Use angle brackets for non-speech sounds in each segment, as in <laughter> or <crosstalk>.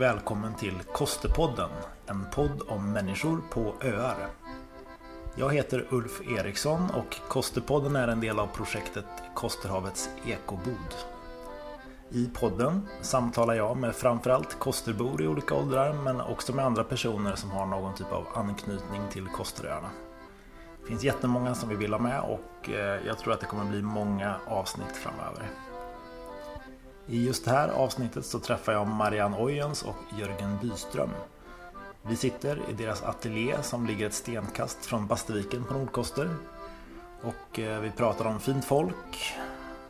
Och välkommen till Kostepodden, en podd om människor på öar. Jag heter Ulf Eriksson och Kostepodden är en del av projektet Kosterhavets ekobod. I podden samtalar jag med framförallt kosterbor i olika åldrar men också med andra personer som har någon typ av anknytning till Kosteröarna. Det finns jättemånga som vi vill ha med och eh, jag tror att det kommer bli många avsnitt framöver. I just det här avsnittet så träffar jag Marianne Ojens och Jörgen Byström. Vi sitter i deras ateljé som ligger ett stenkast från Basteviken på Nordkoster. Och eh, vi pratar om fint folk,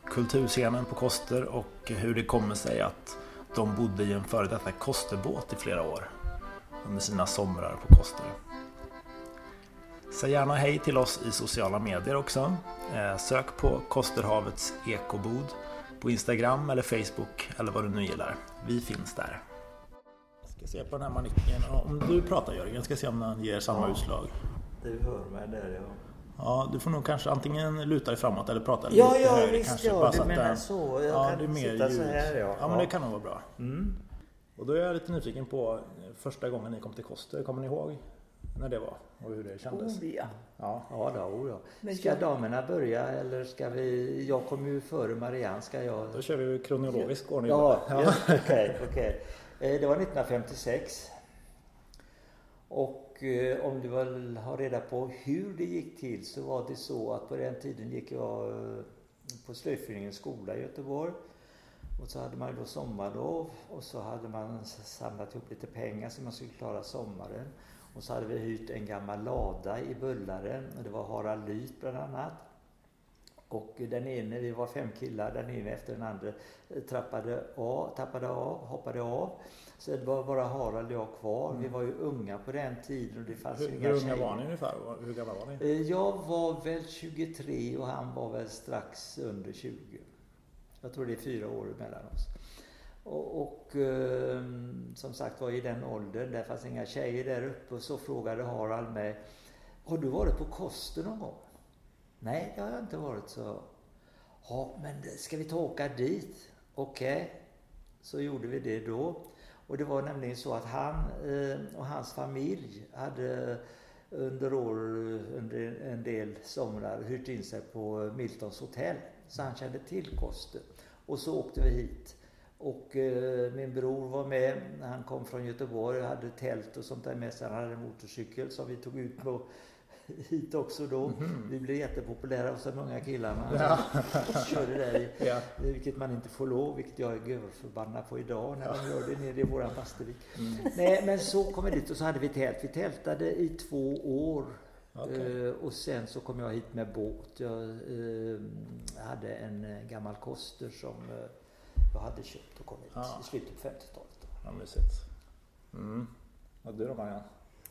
kulturscenen på Koster och hur det kommer sig att de bodde i en före detta Kosterbåt i flera år under sina somrar på Koster. Säg gärna hej till oss i sociala medier också. Eh, sök på Kosterhavets ekobod på Instagram eller Facebook eller vad du nu gillar. Vi finns där. Jag ska se på den här manicken. Om du pratar Jörgen, ska se om den ger samma ja, utslag. Du hör mig där ja. Ja, du får nog kanske antingen luta dig framåt eller prata ja, lite ja, högre. Visst, kanske, ja, du menar så. Jag ja, kan det är mer sitta ljud. så här ja. Ja, men det kan nog vara bra. Mm. Och då är jag lite nyfiken på första gången ni kom till Koster. Kommer ni ihåg när det var och hur det kändes? Oh, ja. Ja, ja, då, oh, ja. Ska damerna börja eller ska vi? Jag kom ju före Marianne. Ska jag? Då kör vi kronologisk ordning. Ja, ja. okej. Okay, okay. Det var 1956. Och eh, om du vill ha reda på hur det gick till så var det så att på den tiden gick jag eh, på Slöjdföreningens skola i Göteborg. Och så hade man då sommarlov och så hade man samlat ihop lite pengar så man skulle klara sommaren. Och så hade vi hyrt en gammal lada i Bullaren. Och det var Harald Lyth bland annat. Och den ene, vi var fem killar, den ene efter den andra trappade av, tappade av, hoppade av. Så det var bara Harald och jag kvar. Mm. Vi var ju unga på den tiden och det fanns hur, ju inga Hur unga var ni ungefär? Hur gamla var ni? Eh, jag var väl 23 och han var väl strax under 20. Jag tror det är fyra år mellan oss. Och, och eh, som sagt var i den åldern, där fanns inga tjejer där uppe och så frågade Harald mig Har du varit på Koster någon gång? Nej, det har jag inte varit, så. Ja, men ska vi ta och åka dit? Okej. Okay. Så gjorde vi det då. Och det var nämligen så att han eh, och hans familj hade under år, under en del somrar hyrt in sig på Miltons hotell. Så han kände till Koster. Och så åkte vi hit. Och eh, min bror var med. Han kom från Göteborg och hade tält och sånt där med sig. Han hade en motorcykel som vi tog ut på <laughs> hit också då. Mm -hmm. Vi blev jättepopulära hos de unga killarna. Ja. <laughs> Körde där i, ja. vilket man inte får lov, vilket jag är görförbannad på idag när de gör det nere i våran Bastervik. Mm. Nej, men så kom vi dit och så hade vi tält. Vi tältade i två år. Okay. Uh, och sen så kom jag hit med båt. Jag uh, hade en uh, gammal koster som jag hade köpt och kom hit ja. i slutet på 50-talet. Ja, mysigt. Mm. Och du då Marianne?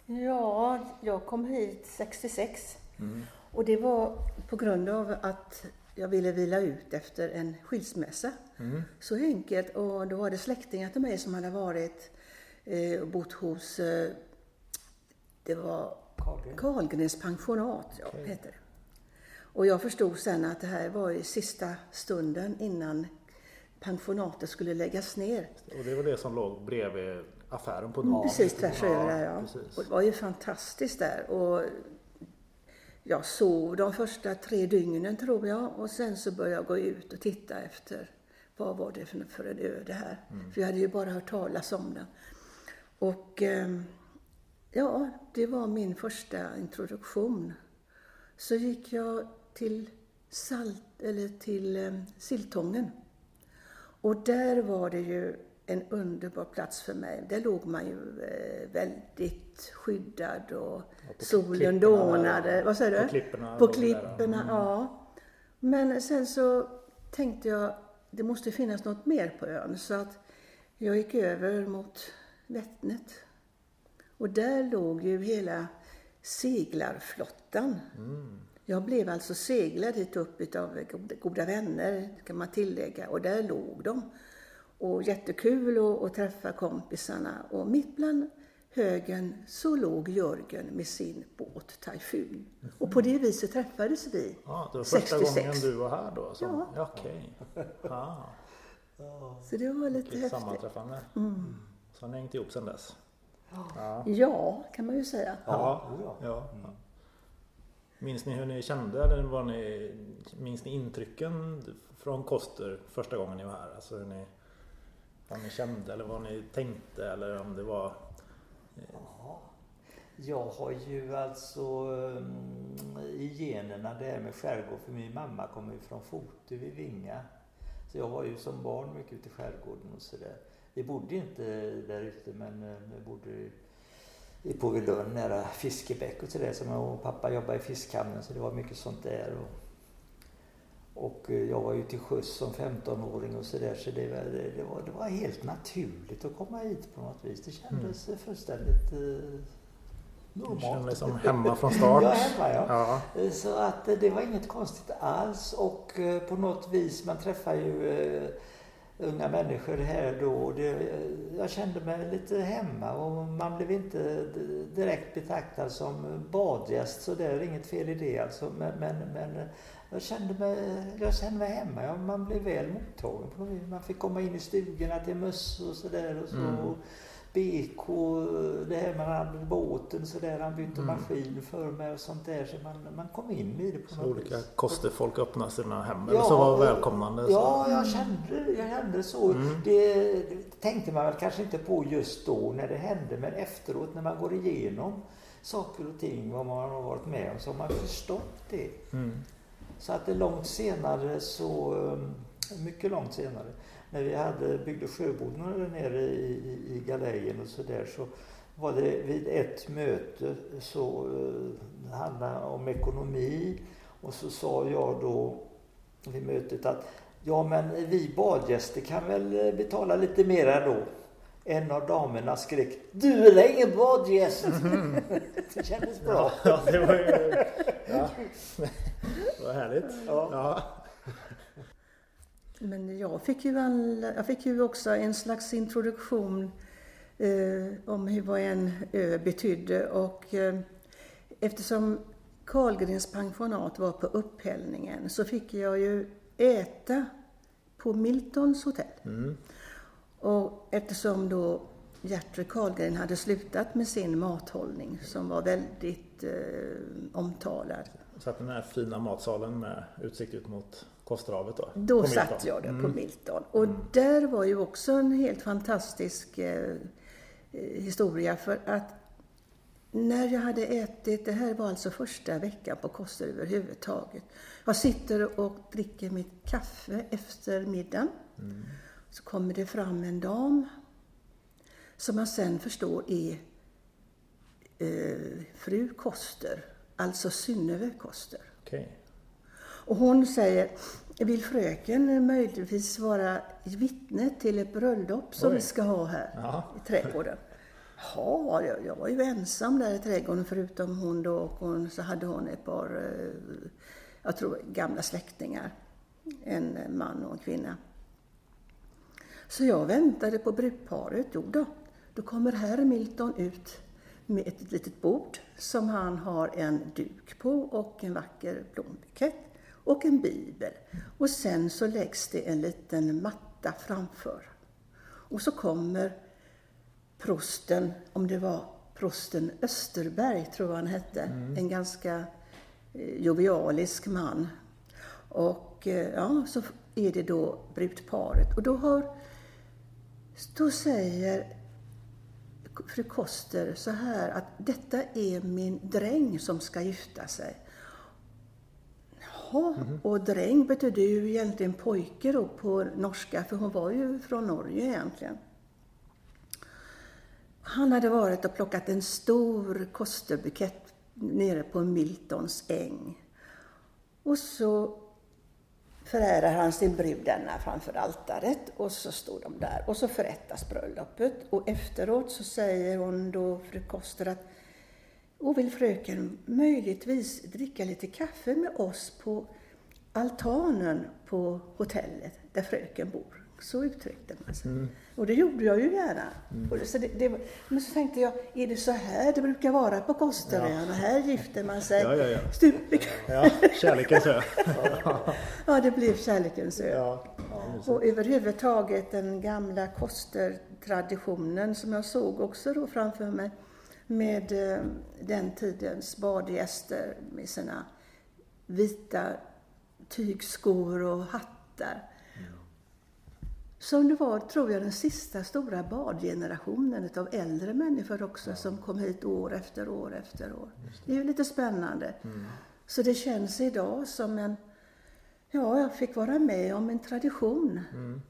Ja, jag kom hit 66. Mm. Och det var på grund av att jag ville vila ut efter en skilsmässa. Mm. Så enkelt. Och då var det släktingar till mig som hade varit eh, bott hos, eh, det var Karlgrens pensionat, ja, okay. heter det. Och jag förstod sen att det här var i sista stunden innan pensionatet skulle läggas ner. Och det var det som låg bredvid affären på Nord. Precis tvärs över där ja. Precis. Och det var ju fantastiskt där. Och jag sov de första tre dygnen tror jag och sen så började jag gå ut och titta efter vad var det för, en ö det här. Mm. För jag hade ju bara hört talas om den. Och ehm, ja, det var min första introduktion. Så gick jag till Salt, eller till um, Siltången. Och där var det ju en underbar plats för mig. Där låg man ju eh, väldigt skyddad och ja, solen dånade. Vad säger du? På klipporna. På klipporna, mm. ja. Men sen så tänkte jag, det måste finnas något mer på ön. Så att jag gick över mot Vättnet. Och där låg ju hela seglarflottan. Mm. Jag blev alltså seglad hit upp utav goda vänner, kan man tillägga. Och där låg de och jättekul att, att träffa kompisarna. Och mitt bland högen så låg Jörgen med sin båt Typhoon. Mm. Och på det viset träffades vi. Ja, det var första 66. gången du var här då? Som, ja. Okej. Okay. <laughs> Så det var lite häftigt. sammanträffande. Mm. Så har ni hängt ihop sedan dess? Ja, ja kan man ju säga. Ja, ja. ja. Mm. Minns ni hur ni kände? Eller var ni, minns ni intrycken från Koster första gången ni var här? Alltså hur ni, vad ni kände eller vad ni tänkte eller om det var... Ja, Jag har ju alltså eh, i generna det här med skärgård för min mamma kommer ju från Fotö vid Vinga. Så jag var ju som barn mycket ute i skärgården och sådär. Vi bodde inte där ute men eh, vi bodde i Påvelund nära Fiskebäck och sådär. Så och pappa jobbade i fiskhamnen så det var mycket sånt där. Och, och eh, jag var ju till sjöss som 15-åring och sådär så det var, det, var, det var helt naturligt att komma hit på något vis. Det kändes mm. fullständigt eh, normalt. Du kände som <laughs> hemma från start? ja, hemma ja. ja. Så att det var inget konstigt alls och på något vis, man träffar ju unga människor här då. Det, jag kände mig lite hemma och man blev inte direkt betraktad som badgäst så det är inget fel i det alltså. Men, men, men jag, kände mig, jag kände mig hemma. Ja, man blev väl mottagen. Man fick komma in i stugorna till möss och sådär. Och så. Mm. BK, det här med båten så där, han bytte mm. maskin för mig och sånt där. Så man, man kom in i det på så något olika vis. kostefolk öppnade sina hem ja, eller så var välkomnande? Så. Ja, jag kände, jag kände så. Mm. Det, det, tänkte man väl kanske inte på just då när det hände men efteråt när man går igenom saker och ting, vad man har varit med om, så har man förstått det. Mm. Så att det långt senare så, mycket långt senare, när vi hade, byggde sjöbodarna där nere i, i, i galejen och sådär så var det vid ett möte så uh, handlade om ekonomi och så sa jag då vid mötet att ja men vi badgäster kan väl betala lite mera då. En av damerna skrek Du är ingen badgäst! <laughs> det kändes bra. Ja, det var ju... Ja. Var härligt. Ja. ja. Men jag fick ju, all, jag fick ju också en slags introduktion eh, om hur vad en ö betydde och eh, eftersom Karlgrens pensionat var på upphällningen så fick jag ju äta på Miltons hotell. Mm. Och eftersom då Gertrud Karlgren hade slutat med sin mathållning som var väldigt eh, omtalad. Så att den här fina matsalen med utsikt ut mot Kosterhavet då? Då satt jag där på mm. Milton. Och mm. där var ju också en helt fantastisk eh, eh, historia för att när jag hade ätit, det här var alltså första veckan på Koster överhuvudtaget. Jag sitter och dricker mitt kaffe efter middagen. Mm. Så kommer det fram en dam som man sen förstår är eh, fru Koster, alltså Synnöve Koster. Okay. Och hon säger, vill fröken möjligtvis vara vittne till ett bröllop som Oj. vi ska ha här ja. i trädgården? Ja, jag, jag var ju ensam där i trädgården förutom hon då och hon, så hade hon ett par, eh, jag tror gamla släktingar. En man och en kvinna. Så jag väntade på brudparet. Jo då, då kommer herr Milton ut med ett litet bord som han har en duk på och en vacker blombukett och en bibel. Och sen så läggs det en liten matta framför. Och så kommer prosten, om det var prosten Österberg, tror jag han hette, mm. en ganska eh, jovialisk man. Och eh, ja, så är det då brudparet. Och då har, då säger fru Koster så här att detta är min dräng som ska gifta sig. Jaha, mm. och dräng betyder ju egentligen pojke då på norska, för hon var ju från Norge egentligen. Han hade varit och plockat en stor kosterbukett nere på Miltons äng. Och så förärar han sin brud denna framför altaret och så står de där och så förrättas bröllopet. Och efteråt så säger hon då, fru Koster, att och vill fröken möjligtvis dricka lite kaffe med oss på altanen på hotellet där fröken bor? Så uttryckte man sig. Mm. Och det gjorde jag ju gärna. Mm. Så det, det, men så tänkte jag, är det så här det brukar vara på Kosteröarna? Ja. Här gifter man sig ja, ja, ja. stup Ja, kärlekens <laughs> ö. ja, det blev kärlekens ö. Ja. och överhuvudtaget den gamla kostertraditionen som jag såg också då framför mig med eh, den tidens badgäster med sina vita tygskor och hattar. Som det var, tror jag, den sista stora badgenerationen utav äldre människor också ja. som kom hit år efter år efter år. Det. det är ju lite spännande. Mm. Så det känns idag som en, ja, jag fick vara med om en tradition. Mm.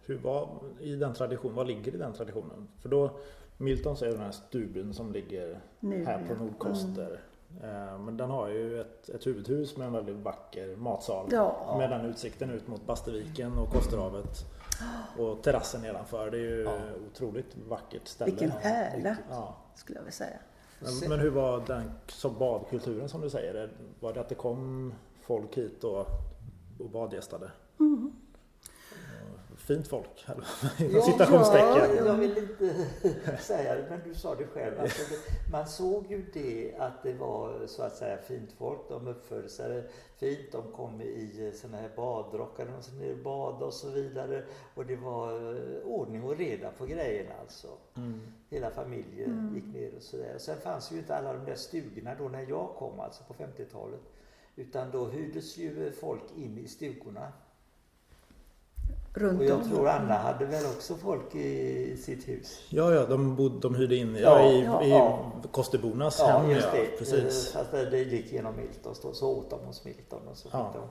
Hur var, i den traditionen, vad ligger i den traditionen? För då, Miltons är den här stuben som ligger nu, här på Nordkoster. Mm. Men den har ju ett, ett huvudhus med en väldigt vacker matsal. Ja. Med den utsikten ut mot Basteviken och Kosterhavet. <gasps> Och terrassen nedanför. Det är ju ja. otroligt vackert ställe. Vilken pärla ja. skulle jag vilja säga. Men, men, hur var den så badkulturen som du säger? Var det att det kom folk hit och, och badgästade? Mm fint folk. Ja, <laughs> citationstecken. Ja, jag vill inte <laughs> säga det, men du sa det själv. Alltså det, man såg ju det att det var så att säga fint folk. De uppförde sig fint. De kom i såna här badrockar, de som ner och bada och så vidare. Och det var eh, ordning och reda på grejerna alltså. Mm. Hela familjen mm. gick ner och sådär. Sen fanns ju inte alla de där stugorna då när jag kom, alltså på 50-talet. Utan då hyrdes ju folk in i stugorna runt Och jag tror Anna hade väl också folk i sitt hus? Ja, ja, de, bod, de hyrde in ja, i, ja, i ja. Kosterbornas ja, hem. Just det. Ja, precis. Fast det gick genom Miltons då, så åt de hos Milton och så fick de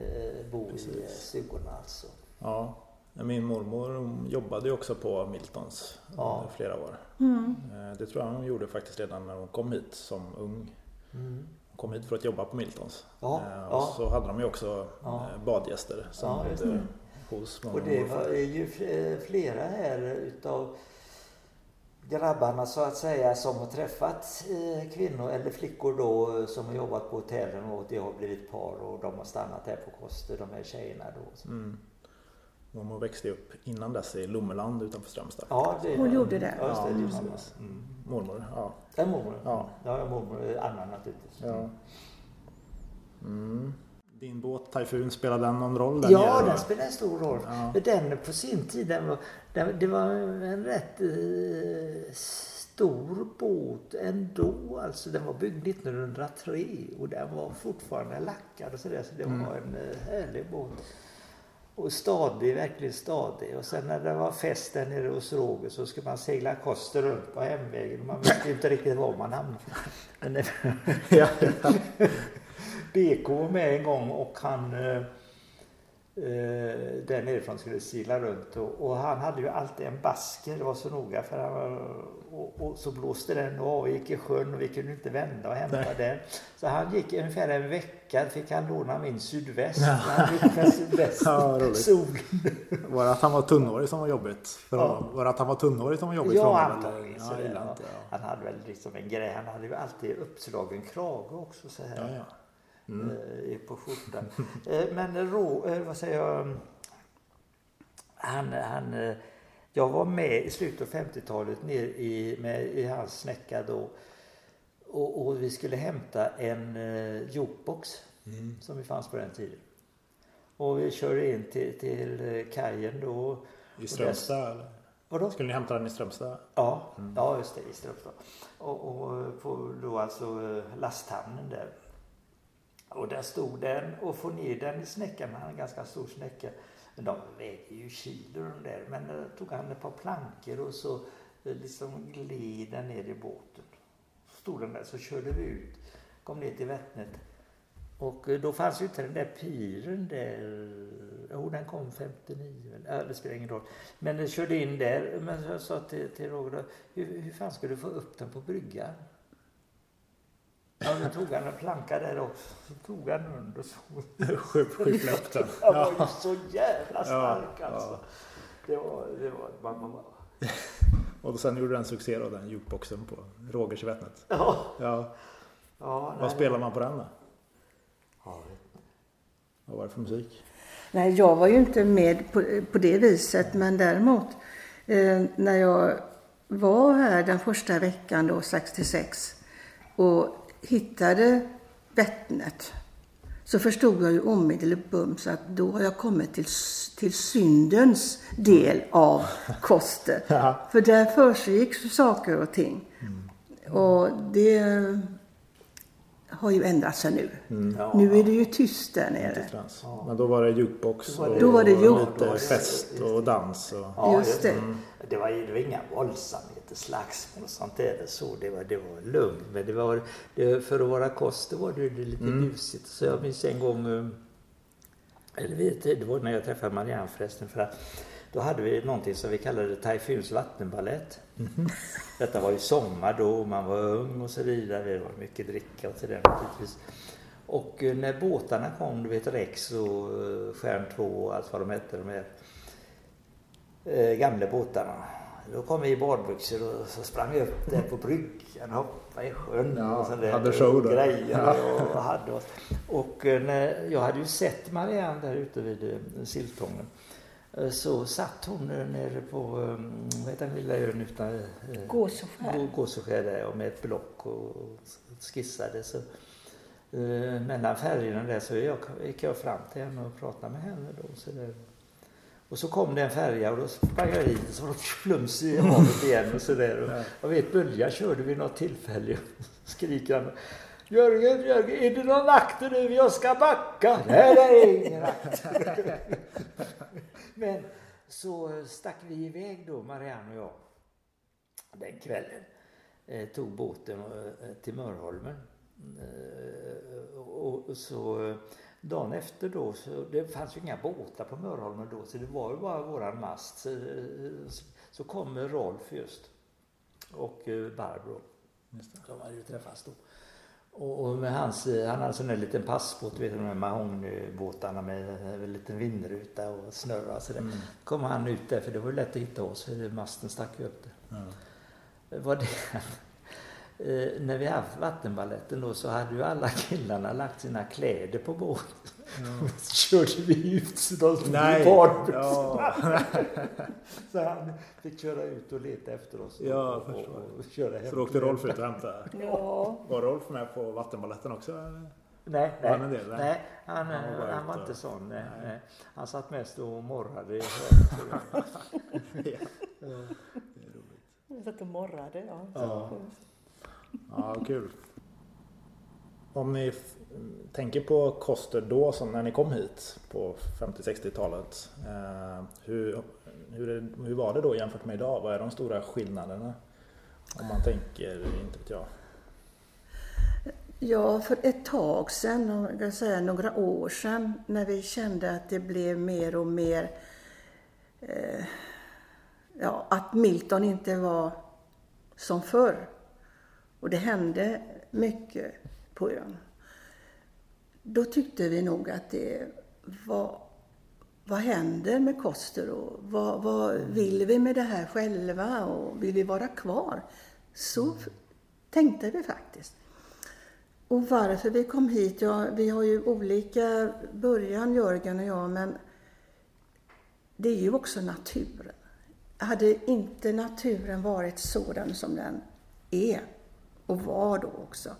eh, bo precis. i stugorna alltså. Ja, min mormor jobbade ju också på Miltons ja. flera år. Mm. Eh, det tror jag hon gjorde faktiskt redan när hon kom hit som ung. Mm. Hon kom hit för att jobba på Miltons. Ja, eh, och så hade de ju också ja. badgäster som ja, hos Och det var ju flera här utav grabbarna så att säga som har träffat eh, kvinnor eller flickor då som har jobbat på hotellen och det har blivit par och de har stannat här på Koster, de här tjejerna då. Mm. Mormor växte upp innan dess i Lommeland utanför Strömstad. Ja, det, Hon gjorde det? Ja, det, ja, det mm. Mormor, ja. Ja, mormor. Ja, ja mormor. Anna naturligtvis. Ja. Mm. Din båt Typhoon, spelade den någon roll? Där ja, den spelade en stor roll. Ja. Den på sin tid, den var, den, det var en rätt eh, stor båt ändå. Alltså den var byggd 1903 och den var fortfarande lackad och sådär. Så det mm. var en eh, härlig båt. Och stadig, verkligen stadig. Och sen när det var fest där nere hos Roger så skulle man segla koster runt på hemvägen. Man visste inte riktigt var man hamnade. <laughs> ja. <laughs> BK var med en gång och han eh, eh, där nerifrån skulle sila runt och, och, han hade ju alltid en basker, det var så noga för han var, och, och, så blåste den av och gick i sjön och vi kunde inte vända och hämta Nej. den. Så han gick ungefär en vecka, fick han låna min sydväst. Ja. Han gick med sydväst <laughs> ja, solen. Var det att han var tunnhårig som var jobbigt? För ja. Var det att han var tunnhårig som var jobbigt ja, för honom? Ja, ja, Han hade väl liksom en grej, han hade ju alltid uppslagen krage också så här. Ja, mm. eh, på skjortan. <laughs> eh, men Rå, eh, vad säger jag, han, han, eh, jag var med i slutet av 50-talet ner i, med, i hans snäcka då och, och, vi skulle hämta en eh, jukebox mm. som vi fanns på den tiden. Och vi körde in till, till kajen då. I Strömstad? Där, Vadå? Skulle ni hämta den i Strömstad? Ja, mm. ja just det, i Strömstad. Och, och på då alltså lasthamnen där. Och där stod den och få ner den i snäckan, han hade en ganska stor snäcka. Men de väger ju kilo de där. Men då tog han ett par plankor och så eh, liksom gled den ner i båten. Så stod den där, så körde vi ut, kom ner till vattnet. Och eh, då fanns ju inte den där piren där. Jo, den kom 59. Äh, det spelar ingen roll. Men den körde in där. Men jag sa till, till Roger, hur, hur fan ska du få upp den på bryggan? Ja, då tog han en planka där också. Så tog han under så. Skyfflade upp den. <laughs> Han var ju så jävla stark ja, alltså. Ja. Det var, det var, man, man, man. <laughs> Och sen gjorde den succé då, den jukeboxen på Rogers i Vättnet. Ja. ja. ja Vad spelar man på den då? Ja, Vad var det för musik? Nej, jag var ju inte med på, på det viset, men däremot eh, när jag var här den första veckan då, 66, och hittade Vättnet så förstod jag ju omedelbart att då har jag kommit till, till syndens del av koster. <laughs> Ja. För där försiggick saker och ting. Mm. Och det har ju ändrat sig nu. Mm. Ja. Nu är det ju tyst där nere. Ja. Men då var det jukebox och, då var det lite fest och dans. Och... Ja, just det. Mm. Det, var, det var inga våldsamheter, slagsmål och sånt där. Så det, var, det var lugnt. Men det var, det, för att vara kost var det lite mm. busigt. Så jag minns en gång, eh, eller vet, det var när jag träffade Marianne förresten. För att då hade vi någonting som vi kallade Taifuns vattenballett. Mm. <laughs> Detta var ju sommar då man var ung och så vidare. Det var mycket dricka och sådär naturligtvis. Och eh, när båtarna kom, du vet Rex och eh, Stjärn 2 och allt vad de hette, de här eh, gamla båtarna. Då kom vi i badbyxor och så sprang vi upp där på bryggan och hoppade i sjön. Ja, och sådär, hade show och grejer ja. och hade oss. Och när, jag hade ju sett Marianne där ute vid Siltången. Eh, så satt hon nere på, vad heter den lilla ön utan... Eh, Gåseskär. Gåseskär där och med ett block och skissade. Så, eh, mellan färgerna där så jag, gick jag fram till henne och pratade med henne då. Så där. Och så kom det en färja och då sprang jag dit och så var det plums i havet igen och sådär. Jag vet Bölja körde vid något tillfälle och <laughs> skriker han Jörgen, Jörgen, är det någon akter nu? Jag ska backa. Nej, det är ingen akter. <laughs> Men så stack vi iväg då, Marianne och jag, den kvällen. Eh, tog båten eh, till Mörholmen. Eh, och så dagen efter då, så det fanns ju inga båtar på Mörholmen då, så det var ju bara våran mast. Så, så kommer Rolf just och Barbro, som hade ju träffats då. Och, och med hans, han hade en sån där liten passbåt, vet du, de här mahognybåtarna med en liten vindruta och snurra och sådär. Mm. kom han ut där, för det var lätt att hitta oss, för masten stack ju upp där. Mm. Var det, eh, när vi haft vattenballetten då så hade ju alla killarna lagt sina kläder på båten. Mm. <laughs> så körde vi ut så de stod i badbyxorna. Ja. <laughs> så han fick köra ut och leta efter oss. Ja, och, och, och köra hem. Så då åkte Rolf ut och hämtade? <laughs> ja. Var Rolf med på vattenballetten också? Nej, nej, han, del, nej. han, han, var, han var inte sån. Nej, nej. Han satt mest och morrade. ja. Det är roligt. Han satt och morrade, ja. Ja, ja kul. Om ni tänker på Koster då, som när ni kom hit på 50-60-talet. Eh, hur, hur, hur var det då jämfört med idag? Vad är de stora skillnaderna? Om man tänker, inte vet jag. Ja, för ett tag sedan, jag säga några år sedan, när vi kände att det blev mer och mer eh, ja, att Milton inte var som förr. Och det hände mycket på ön. Då tyckte vi nog att det var vad händer med Koster och vad, vad, vill vi med det här själva och vill vi vara kvar? Så tänkte vi faktiskt. Och varför vi kom hit, ja, vi har ju olika början Jörgen och jag, men det är ju också naturen. Hade inte naturen varit sådan som den är och var då också,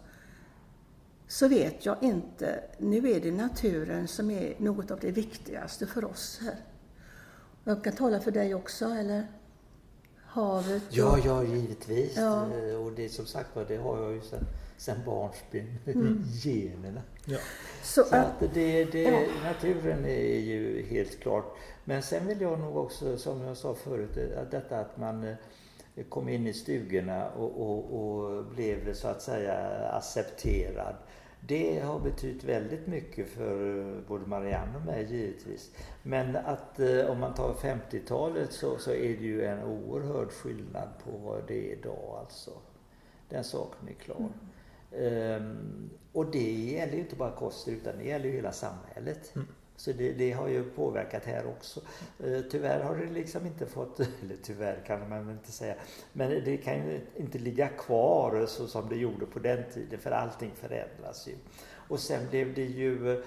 så vet jag inte. Nu är det naturen som är något av det viktigaste för oss här. Jag kan tala för dig också, eller? Havet? Ja, ja, givetvis. Ja. Och det som sagt var, det har jag ju sedan, sedan barnsben, mm. <laughs> generna. Ja. Så, så att det, det, ja. naturen är ju helt klart. Men sen vill jag nog också, som jag sa förut, att detta att man eh, kom in i stugorna och, och, och blev så att säga accepterad. Det har betytt väldigt mycket för både Marianne och mig givetvis. Men att eh, om man tar 50-talet så, så är det ju en oerhörd skillnad på vad det är idag alltså. Den saken är klar. Mm. Um, och det gäller ju inte bara Koster utan det gäller ju hela samhället. Mm. Så det, det, har ju påverkat här också. Eh, tyvärr har det liksom inte fått, <laughs> eller tyvärr kan man väl inte säga, men det kan ju inte ligga kvar så som det gjorde på den tiden för allting förändras ju. Och sen blev det ju eh,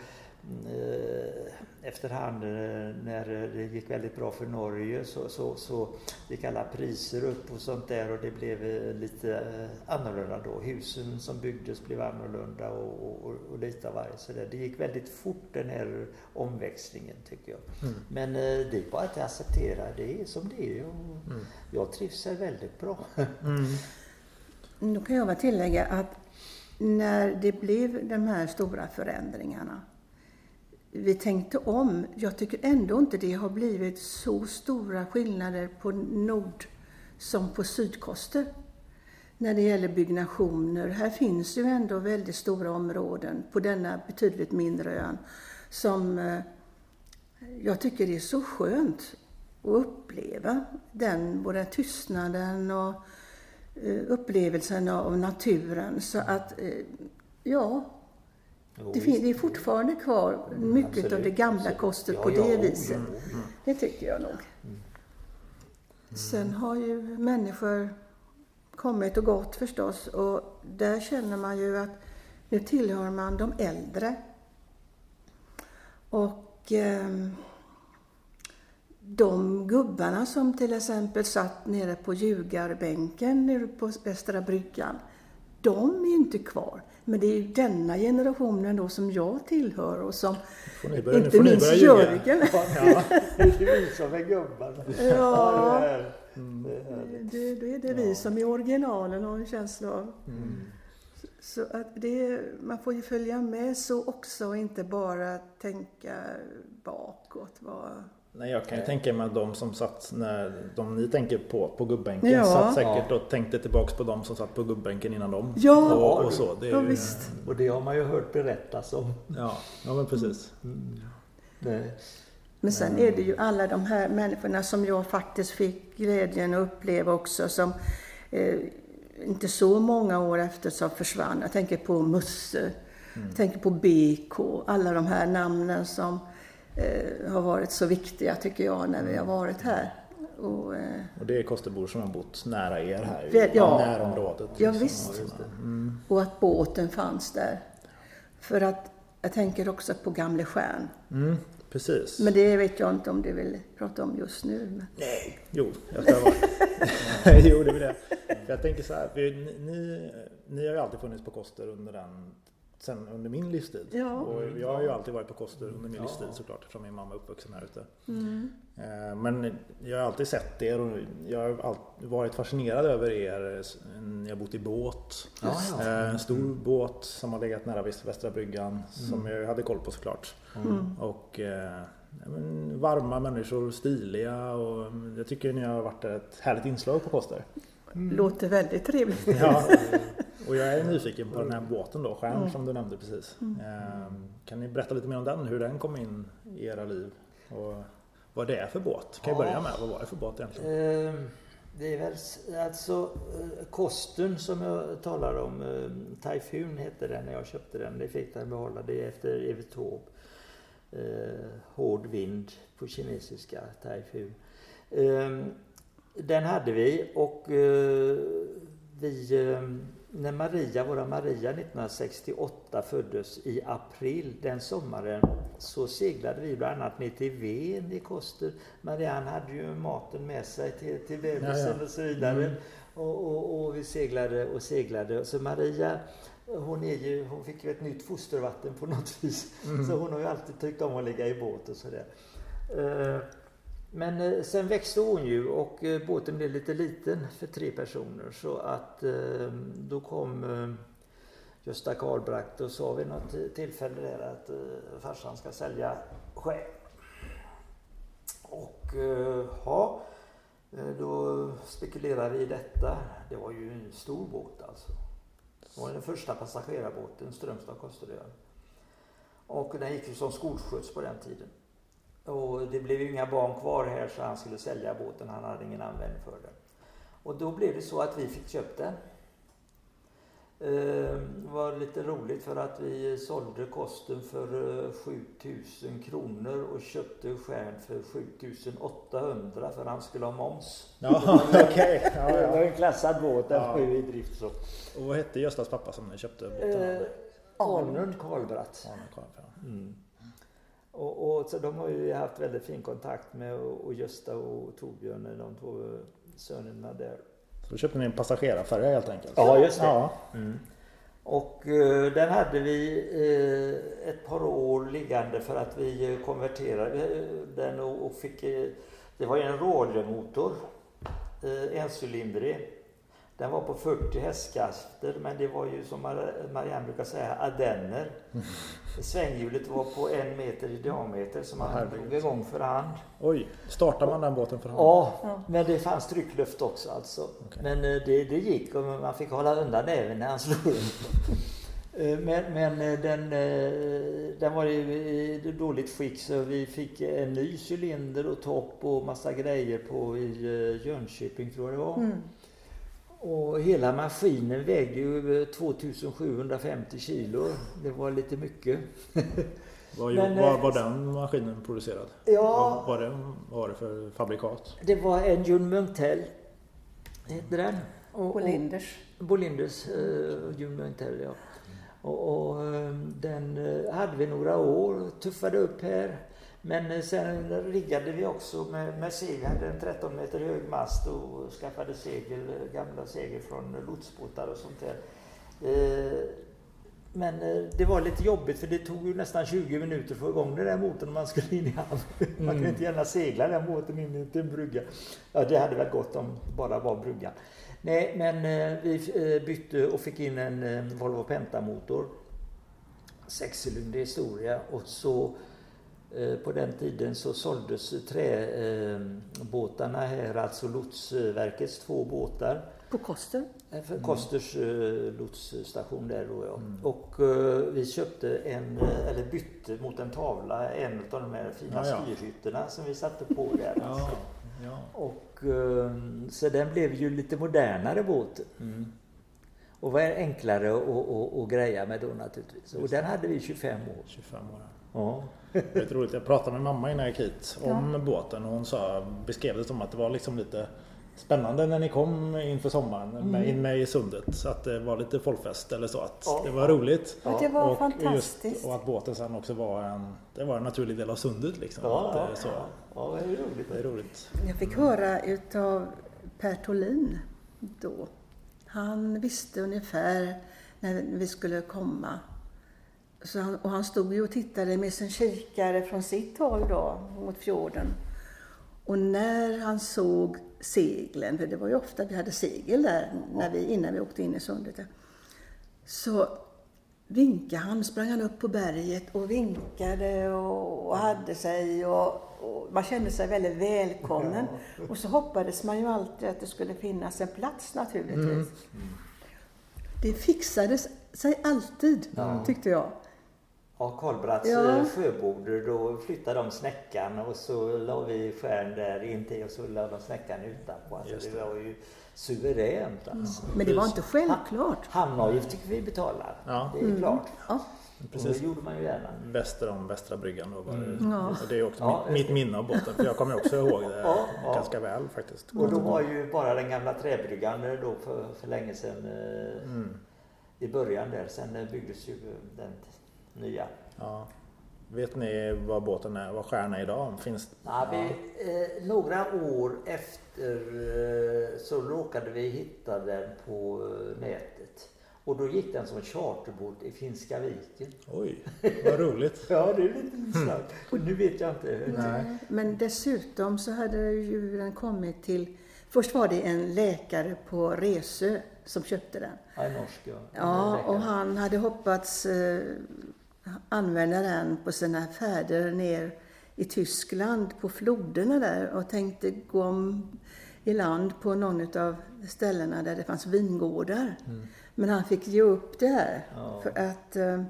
efterhand eh, när det gick väldigt bra för Norge så, så, så gick alla priser upp och sånt där och det blev eh, lite eh, annorlunda då. Husen som byggdes blev annorlunda och, och, och lite av varje. Så det, det gick väldigt fort den här omväxlingen tycker jag. Mm. Men det är bara att acceptera, det är som det är och mm. jag trivs här väldigt bra. <laughs> Mm. Då kan jag bara tillägga att när det blev de här stora förändringarna vi tänkte om. Jag tycker ändå inte det har blivit så stora skillnader på nord som på sydkoster när det gäller byggnationer. Här finns ju ändå väldigt stora områden på denna betydligt mindre ön som eh, jag tycker det är så skönt att uppleva den, både tystnaden och eh, upplevelsen av naturen. Så att, eh, ja, det, finns, det är fortfarande kvar mycket Absolut. av det gamla kostet på det viset. Det tycker jag nog. Mm. Sen har ju människor kommit och gått förstås och där känner man ju att nu tillhör man de äldre. Och eh, de gubbarna som till exempel satt nere på ljugarbänken nere på Västra bryggan, de är inte kvar. Men det är ju denna generationen då som jag tillhör och som börja, inte minst Jörgen. <laughs> Ja, det är vi som är gubbarna. Ja, mm. det, då är det vi som är originalen har en känsla av. Mm. Så att det, man får ju följa med så också och inte bara tänka bakåt. Vad, Nej, jag kan ju tänka mig att de som satt, när de ni tänker på, på gubbänken, ja. satt säkert och tänkte tillbaks på de som satt på gubbänken innan dem. Ja, och, och så. Det ja ju, visst. Och det har man ju hört berättas om. Ja, ja men precis. Mm. Mm. Men sen är det ju alla de här människorna som jag faktiskt fick glädjen att uppleva också som eh, inte så många år efter så försvann. Jag tänker på Musse, mm. jag tänker på BK, alla de här namnen som eh, har varit så viktiga tycker jag när vi har varit här. Och, eh, och det är Kosterbor som har bott nära er här i ja, närområdet? Ja, liksom. visst. Mm. Och att båten fanns där. För att jag tänker också på Gamle Stjärn. Mm, precis. Men det vet jag inte om du vill prata om just nu. Men... Nej, jo, jag ska vara. <laughs> jo, det vill jag. Jag tänker så här, ni, ni har ju alltid funnits på Koster under den sen under min livstid. Ja. Och jag har ju alltid varit på Koster under min ja. livstid såklart eftersom min mamma är uppvuxen här ute. Mm. Eh, men jag har alltid sett er och jag har varit fascinerad över er. Ni har bott i båt. Ja, eh, en stor mm. båt som har legat nära Västra bryggan mm. som jag hade koll på såklart. Mm. Och eh, varma människor, stiliga och jag tycker ni har varit ett härligt inslag på Koster. Mm. Låter väldigt trevligt. Ja. <laughs> Och jag är nyfiken på den här båten då, Stjärn mm. som du nämnde precis. Mm. Ehm, kan ni berätta lite mer om den, hur den kom in i era liv? Och vad det är för båt? Kan jag börja med, vad var det för båt egentligen? Ehm, det är väl alltså eh, Kosten som jag talar om, ehm, Typhoon hette den när jag köpte den. Det fick den behålla, det är efter Evert Taube. Hård vind på kinesiska, Typhoon. Den hade vi och eh, vi när Maria, våra Maria 1968 föddes i april den sommaren så seglade vi bland annat ner till Ven i Koster. Marianne hade ju maten med sig till, till bebisen ja, ja. och så vidare. Mm. Och, och, och, vi seglade och seglade. Så Maria hon, är ju, hon fick ju ett nytt fostervatten på något vis. Mm. Så hon har ju alltid tyckt om att ligga i båt och sådär. Uh, men eh, sen växte hon ju och eh, båten blev lite liten för tre personer så att eh, då kom eh, Gösta Karlbrakt och sa vid något tillfälle där att eh, farsan ska sälja själv. Och eh, ja, då spekulerade vi i detta. Det var ju en stor båt alltså. Det var den första passagerarbåten Strömstad-Kosterön. Och den gick ju som skolskjuts på den tiden. Och det blev ju inga barn kvar här så han skulle sälja båten, han hade ingen användning för den. Och då blev det så att vi fick köpt den. Det ehm, var lite roligt för att vi sålde kosten för 7000 eh, kronor och köpte skärn för 7800 för han skulle ha moms. Ja, <laughs> okay. ja, ja. Det var en klassad båt, den var ju i drift så. Och vad hette Göstas pappa som ni köpte båten? Eh, Arnund Karlbratt. Arnund Karlbratt. Mm. Och, och, så de har ju haft väldigt fin kontakt med och, och Gösta och Torbjörn, de två sönerna där. Så då köpte ni en passagerarfärja helt enkelt? Ja, just det. Ja. Mm. Och uh, den hade vi uh, ett par år liggande för att vi konverterade den och, och fick... Uh, det var en rådmotor, uh, encylindrig. Den var på 40 hästkrafter men det var ju som Marianne brukar säga ardenner. Svänghjulet var på en meter i diameter som man drog igång för hand. Oj, startar man den båten för hand? Ja, men det fanns tryckluft också alltså. Okay. Men eh, det, det gick och man fick hålla undan även när han slog eh, men, men eh, den, den var i dåligt skick så vi fick en ny cylinder och topp och massa grejer på i Jönköping tror jag det var. Mm. Och hela maskinen vägde ju 2750 kilo. Det var lite mycket. <laughs> Vad Men, var, var den maskinen producerad? Ja, vad, var det, var det för fabrikat? Det var en Jun Munktell, heter den. Och, Bolinders. Bolinders, uh, Jun Munktell ja. Och, och den uh, hade vi några år, tuffade upp här. Men eh, sen riggade vi också med, med segel. Hade en 13 meter hög mast och skaffade segel, gamla segel från lotsbåtar och sånt där. Eh, men eh, det var lite jobbigt för det tog ju nästan 20 minuter att få igång den där motorn när man skulle in i hamn. <laughs> Man kunde mm. inte gärna segla den båten in till en brygga. Ja, det hade väl gått om det bara var bryggan. Nej, men vi bytte och fick in en Volvo Penta-motor. Sexcylindrig historia och så Eh, på den tiden så såldes träbåtarna här, alltså Lotsverkets två båtar. På Koster? Eh, för Kosters mm. lotsstation där då ja. Mm. Och vi köpte en, eller bytte mot en tavla, en av de här fina ja, ja. styrhytterna som vi satte på där. ja, ja. Och så den blev ju lite modernare båt. Mm. Och var enklare att greja med då naturligtvis. Och den hade vi 25 år. 25 år. Ja. Det är roligt. Jag pratade med mamma innan jag gick hit om ja. båten och hon sa, beskrev det som att det var liksom lite spännande när ni kom inför sommaren mm. in med i sundet. Så att det var lite folkfest eller så. Att ja. Det var roligt. Ja. Det var och fantastiskt. Just, och att båten sen också var en, det var en naturlig del av sundet. Liksom. Ja, att, ja. Så, ja, det är roligt. Det är roligt. Jag fick höra utav Per Tolin då. Han visste ungefär när vi skulle komma så han, och han stod ju och tittade med sin kikare från sitt håll då, mot fjorden. Och när han såg seglen, för det var ju ofta vi hade segel där när vi, innan vi åkte in i sundet. Så vinkade han, sprang han upp på berget och vinkade och, och hade sig och, och, man kände sig väldigt välkommen. Och så hoppades man ju alltid att det skulle finnas en plats naturligtvis. Mm. Det fixade sig alltid, ja. tyckte jag. Ja, Karlbratts ja. Eh, sjöbord, då flyttade de snäckan och så la vi skärn där intill och så la de snäckan utanpå. Alltså, det. det var ju suveränt alltså. Mm. Men det var inte självklart. Hamnavgift tycker vi betalar. Ja. Det är mm. klart. Ja. Precis. det gjorde man ju gärna. Väster om Västra bryggan då var det. Mm. Ja. Det är också ja, mitt, mitt minne av båten. För jag kommer också ihåg det <laughs> ja, ganska väl faktiskt. Och då var ju bara den gamla träbryggan då för, för länge sedan eh, mm. i början där. Sen byggdes ju den nya. Ja. Vet ni vad båten är, vad stjärna är idag? Finns... Ja, vi, eh, några år efter eh, så råkade vi hitta den på eh, nätet. Och då gick den som charterbåt i Finska viken. Oj, vad roligt. <laughs> ja, det är lite intressant. Och nu vet jag inte. Nej. Men dessutom så hade ju den kommit till Först var det en läkare på Resö som köpte den. Ja, norsk ja. Ja, och han hade hoppats eh, använda den på sina färder ner i Tyskland på floderna där och tänkte gå om i land på någon av ställena där det fanns vingårdar. Mm. Men han fick ge upp det här ja. för att uh,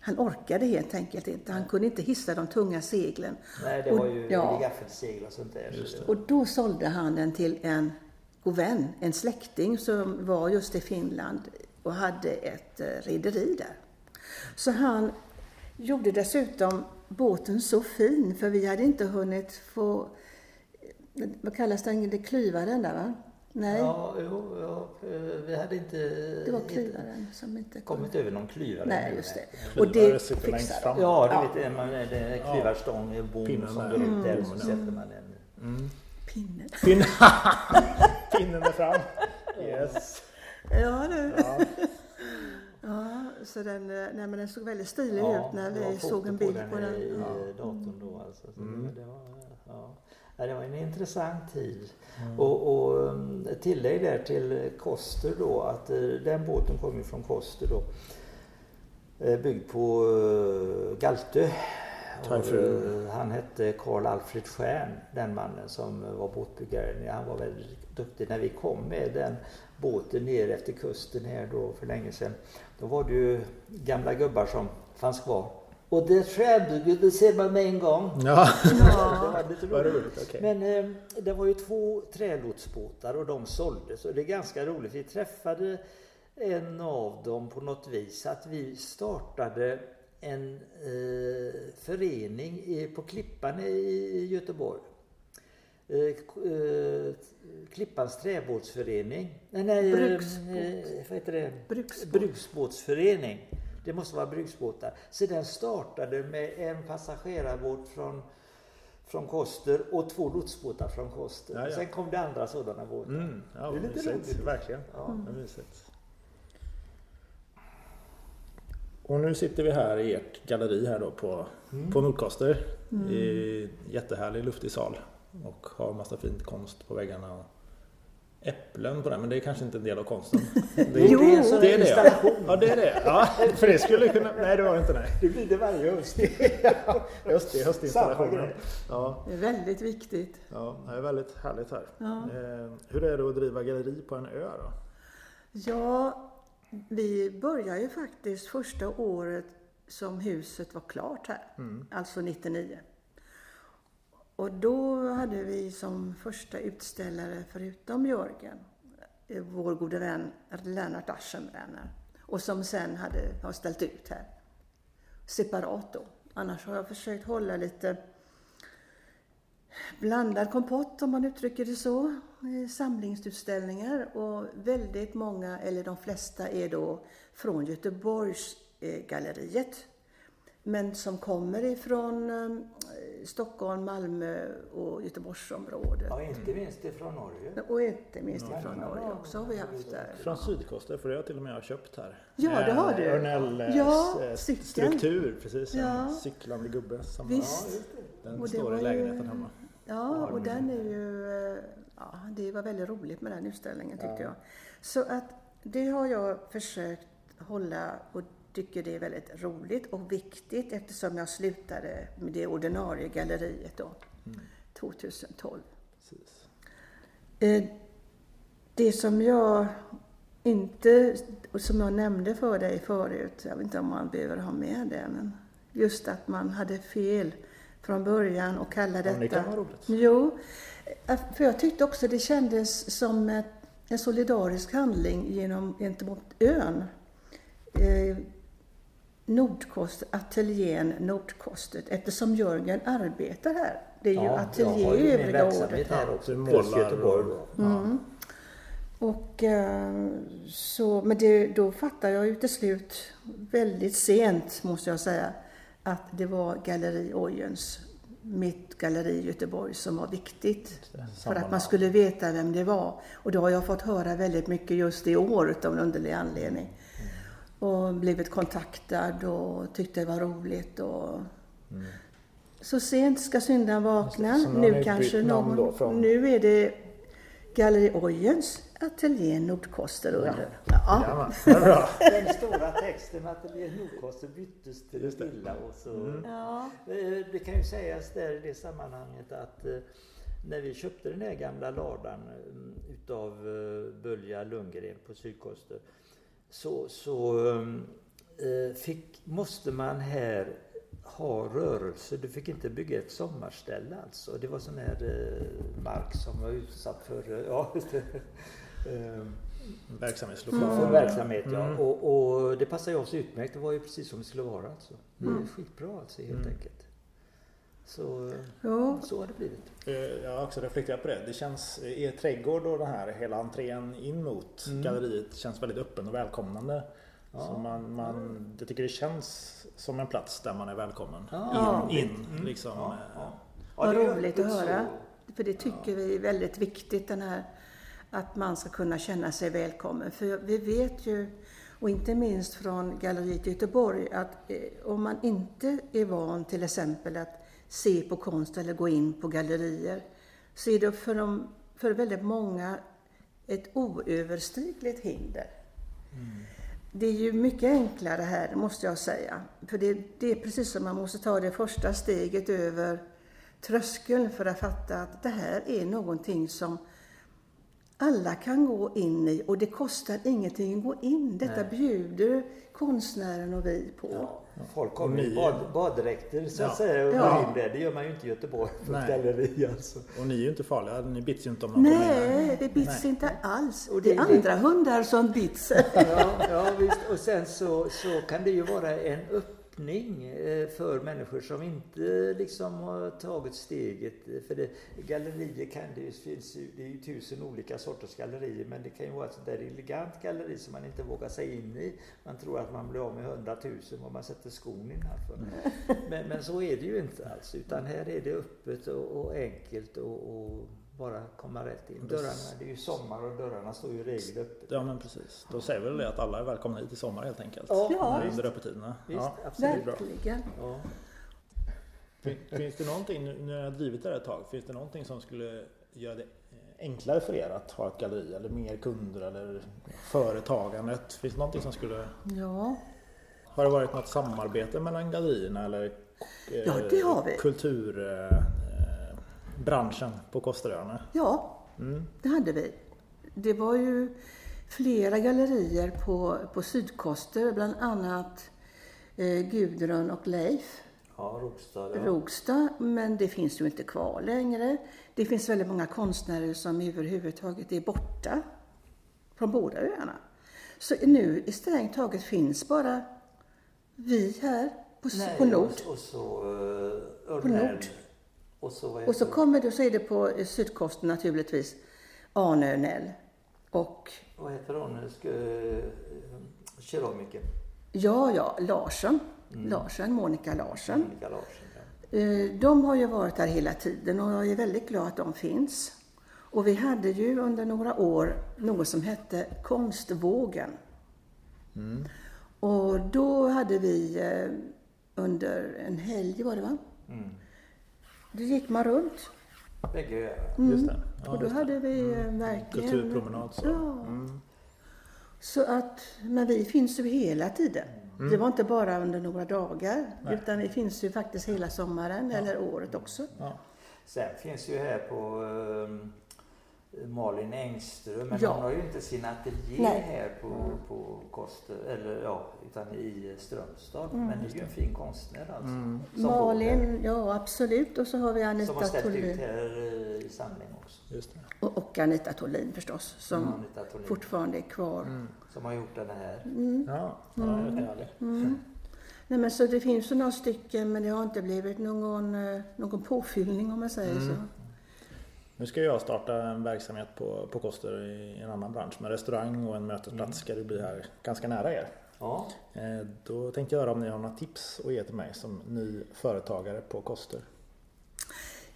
han orkade helt enkelt inte. Han kunde inte hissa de tunga seglen. Nej, det var ju ja. gaffelsegel och sånt där. Så och då sålde han den till en god vän, en släkting som var just i Finland och hade ett uh, rederi där. Så han gjorde dessutom båten så fin, för vi hade inte hunnit få, vad kallas den, det klyva den där va? Nej. Ja, jo, ja, eh, vi hade inte... Det var klyvaren som inte kom. kommit över någon klyvare. Nej, just det. Och det fixade de. Ja, det ja. vet man, det är klyvarstång, en bom Pinnen som går upp där så sätter man den. Mm. Pinnen. Pinnen. <laughs> Pinnen är fram. <laughs> Yes. Ja, du. Ja. Ja, så den, nej, men den såg väldigt stilig ja, ut när vi såg en bild på den. i ja. datorn då alltså. Så mm. det, var, ja. det var en intressant tid. Mm. Och, och um, tillägg där till Koster då att eh, den båten kom ju från Koster då. Eh, byggd på Galtö. Och, han hette Karl Alfred Stjärn, den mannen som var båtbyggare. Han var väldigt duktig. När vi kom med den båten ner efter kusten här då för länge sedan. Då var det ju gamla gubbar som fanns kvar. Och det träbygget, det ser man med en gång. Ja, <laughs> det var lite roligt. Okay. Men eh, det var ju två trälotsbåtar och de såldes. Och det är ganska roligt. Vi träffade en av dem på något vis. Att vi startade en eh, förening i, på Klippan i, Göteborg. Eh, eh, Klippans träbåtsförening. Nej, nej Bruksbåt. Eh, vad heter det? Bruksbåt. Bruksbåtsförening. Det måste vara bruksbåtar. Så den startade med en passagerarbåt från, från Koster och två lotsbåtar från Koster. Ja, ja. Sen kom det andra sådana båtar. Mm, ja, det är lite roligt. Verkligen. Ja. Mm. Och nu sitter vi här i ert galleri här då på, mm. på Nordkoster. Mm. I jättehärlig luftig sal. Och har massa fint konst på väggarna äpplen på den, men det är kanske inte en del av konsten. <laughs> Det, jo, det är, det är det. Ja, det är det. Ja, <laughs> för det skulle kunna... Nej, det var det inte. Nej. Det blir det varje höst. <laughs> ja, höst, det är höstinstallationen. Ja. Det är väldigt viktigt. Ja, det är väldigt härligt här. Ja. Eh, hur är det att driva galleri på en ö då? Ja, vi började ju faktiskt första året som huset var klart här, mm. alltså 99. Och då hade vi som första utställare, förutom Jörgen, eh, vår gode vän Lennart Aschenbrenner. Och som sen hade, har ställt ut här. Separat då. Annars har jag försökt hålla lite blandad kompott om man uttrycker det så. Samlingsutställningar och väldigt många, eller de flesta, är då från Göteborgsgalleriet. Men som kommer ifrån eh, Stockholm, Malmö och Göteborgsområdet. Ja, inte minst ifrån Norge. Och inte minst ifrån ja, Norge också har vi haft där. Från Sydkoster, för det har jag till och med köpt här. Ja, det har du. Örnell eh, ja, eh, struktur, precis. Ja. En cyklande gubbe. Som Visst. Den och står i lägenheten hemma. Ja, och den är ju... Ja, det var väldigt roligt med den utställningen tyckte jag. Så att det har jag försökt hålla och tycker det är väldigt roligt och viktigt eftersom jag slutade med det ordinarie galleriet då, mm. 2012. Precis. Eh, det som jag inte, som jag nämnde för dig förut, jag vet inte om man behöver ha med det, men just att man hade fel från början och kalla detta... Ja, det kan vara roligt. Jo, eh, för jag tyckte också det kändes som ett, en solidarisk handling genom, gentemot ön. Eh, Nordkost, ateljén Nordkostet, eftersom Jörgen arbetar här. Det är ju ja, ateljé i övriga året. här också, plus Göteborg. Mm. Och eh, så, men det, då fattar jag ju till slut, väldigt sent måste jag säga, att det var Galleri Ojens, mitt galleri i Göteborg, som var viktigt. För att man skulle veta vem det var. Och det har jag fått höra väldigt mycket just i år av en underlig anledning och blivit kontaktad och tyckte det var roligt. Och... Mm. Så sent ska syndan vakna. Nu kanske någon... Från... Nu är det Galleri Ojens Ateljé Nordkoster under. Ja. Ja. <laughs> Den stora texten Ateljé Nordkoster byttes till det lilla och så. Mm. Ja. Eh, det kan ju sägas där i det sammanhanget att eh, när vi köpte den här gamla ladan eh, utav Bölja Lundgren på Sydkoster så, så fick, måste man här ha rörelse. Du fick inte bygga ett sommarställe alltså. Det var sån här äh, mark som var utsatt för, <laughs> ja, äh, Verksamhetslokal. För verksamhet ja. Mm. Och, och, det passade oss utmärkt. Det var ju precis som det skulle vara alltså. Det är mm. skitbra alltså helt mm. enkelt. Så, ja. så har det blivit. Eh, jag har också reflekterat på det. Det känns, er trädgård och den här hela entrén in mot mm. galleriet känns väldigt öppen och välkomnande. Ja. Så man, man, jag tycker det känns som en plats där man är välkommen. Ja. In, in mm. liksom. Ja, ja. Vad roligt att höra. För det tycker vi är väldigt viktigt den här att man ska kunna känna sig välkommen. För vi vet ju, och inte minst från Galleriet i Göteborg, att eh, om man inte är van till exempel att se på konst eller gå in på gallerier, så är det för, de, för väldigt många ett oöverstigligt hinder. Mm. Det är ju mycket enklare här, måste jag säga. För det, det är precis som man måste ta det första steget över tröskeln för att fatta att det här är någonting som alla kan gå in i och det kostar ingenting att gå in. Detta Nej. bjuder konstnären och vi på. Ja, folk kommer i bad, baddräkter så att ja. säga och ja. in där. Det gör man ju inte i Göteborg på ett galleri alltså. Och ni är ju inte farliga. Ni bits ju inte om någon Nej, det bits Nej. inte alls. Och det, det är andra det... hundar som bits. <laughs> ja, ja, visst. Och sen så, så kan det ju vara en upp öppning eh, för människor som inte liksom har tagit steget. För det, gallerier kan det ju, finns det är ju tusen olika sorters gallerier men det kan ju vara ett sånt där elegant galleri som man inte vågar sig in i. Man tror att man blir av med hundratusen om man sätter skon innanför. Mm. Men, men så är det ju inte alls utan här är det öppet och, och enkelt och, och bara komma rätt in. Dörrarna, det är ju sommar och dörrarna står ju i regel öppna. Ja men precis. Då säger väl det att alla är välkomna hit i sommar helt enkelt. Ja, under öppettiderna. Visst, ja, absolut. Verkligen. Ja. Finns det någonting, nu när jag har drivit det här ett tag, finns det någonting som skulle göra det enklare för er att ha ett galleri eller mer kunder eller företagandet? Finns det någonting som skulle... Ja. Har det varit något samarbete mellan gallerierna eller ja, det har vi. kultur branschen på Kosteröarna? Ja, mm. det hade vi. Det var ju flera gallerier på, på Sydkoster, bland annat eh, Gudrun och Leif. Ja, Rogstad. Ja. Rogstad, men det finns ju inte kvar längre. Det finns väldigt många konstnärer som överhuvudtaget är borta från båda öarna. Så nu i strängt taget finns bara vi här på, Nej, på Nord. Och, och så uh, på Nord. Och så, och så kommer du, så är det på sydkusten naturligtvis, Arne Örnell. Och... Vad heter hon? Eh, keramiker? Ja, ja, Larsson. Mm. Larsen, Monica Larsen. Monica Larsen ja. Eh, de har ju varit där hela tiden och jag är väldigt glad att de finns. Och vi hade ju under några år något som hette Konstvågen. Mm. Och då hade vi eh, under en helg var det va? Mm. Då gick man runt. Bägge öarna. Mm. Just det. Ja, och då hade vi mm. Eh, verkligen... Kulturpromenad så. Ja. Mm. Så att, men vi finns ju hela tiden. Mm. Det var inte bara under några dagar, Nej. utan vi finns ju faktiskt hela sommaren ja. eller året också. Ja. Sen finns ju här på um, Malin Engström, men ja. hon har ju inte sin ateljé Nej. här på, på Koster, eller ja, utan i Strömstad. Mm. Men det är ju en fin konstnär alltså. Mm. Malin, ja absolut. Och så har vi Anita Som har ställt ut här eh, i samling också. Just det. Och, och Anita Thorlin förstås, som mm. fortfarande är kvar. Mm. Som har gjort den här. Mm. Ja, ja mm. Mm. Nej, men så det finns ju några stycken men det har inte blivit någon, eh, någon påfyllning om man säger så. Nu ska jag starta en verksamhet på, på Koster i en annan bransch med restaurang och en mötesplats mm. ska det bli här ganska nära er. Ja. Eh, då tänkte jag höra om ni har några tips att ge till mig som ny företagare på Koster.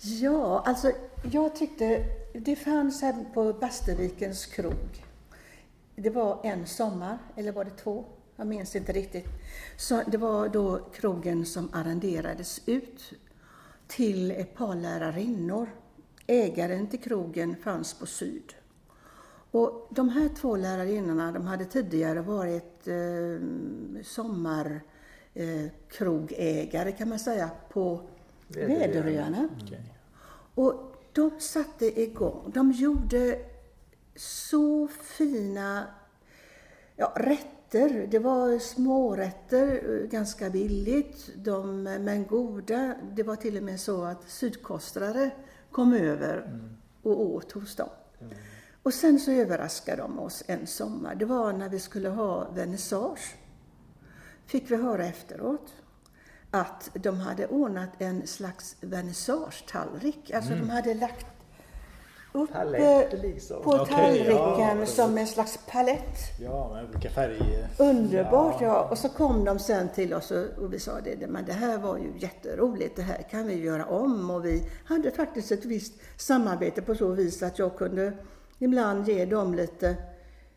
Ja, alltså jag tyckte det fanns här på Bastervikens krog. Det var en sommar, eller var det två? Jag minns inte riktigt. Så det var då krogen som arrenderades ut till ett par lärarinnor Ägaren till krogen fanns på Syd. Och de här två lärarinnorna de hade tidigare varit eh, sommarkrogägare eh, kan man säga på Väderöarna. Okay. Och de satte igång. De gjorde så fina ja, rätter. Det var smårätter, eh, ganska billigt, de, men goda. Det var till och med så att sydkostrare kom över och åt hos dem. Och sen så överraskade de oss en sommar. Det var när vi skulle ha vernissage. Fick vi höra efteråt att de hade ordnat en slags vernissagetallrik. Alltså mm. de hade lagt upp Palett, liksom. på okay, tallriken ja. som en slags palett. Ja, med olika färger. Underbart ja. ja. Och så kom de sen till oss och, vi sa det, men det här var ju jätteroligt, det här kan vi göra om. Och vi hade faktiskt ett visst samarbete på så vis att jag kunde ibland ge dem lite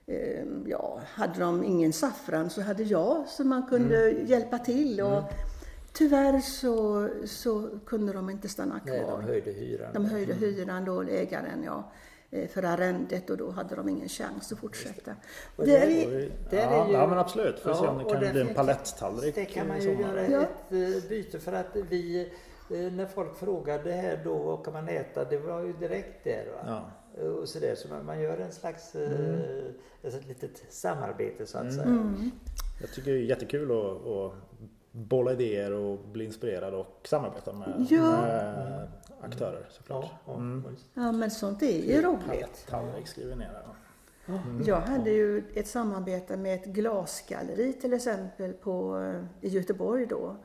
eh, Ja, hade de ingen saffran så hade jag så man kunde mm. hjälpa till. Och, mm Tyvärr så, så kunde de inte stanna kvar. Nej, de höjde hyran. De höjde mm. hyran då, ägaren ja, eh, för arrendet och då hade de ingen chans att fortsätta. Det, det, är, det är ja, ju, ja, men absolut. Får ja, se om det kan bli en paletttallrik. Det kan man ju göra ja. ett eh, byte för att vi eh, när folk frågade här då vad kan man äta, det var ju direkt där. Va? Ja. Och så, där, så man, gör en slags mm. ett litet samarbete så att mm. säga. Mm. Jag tycker det är jättekul att, att bolla idéer och bli inspirerad och samarbeta med, ja. med aktörer såklart. Ja, mm. ja, men sånt är ju roligt. Tallrik skriver ner där. Mm. Jag hade ju ett samarbete med ett glasgalleri till exempel på, i Göteborg då.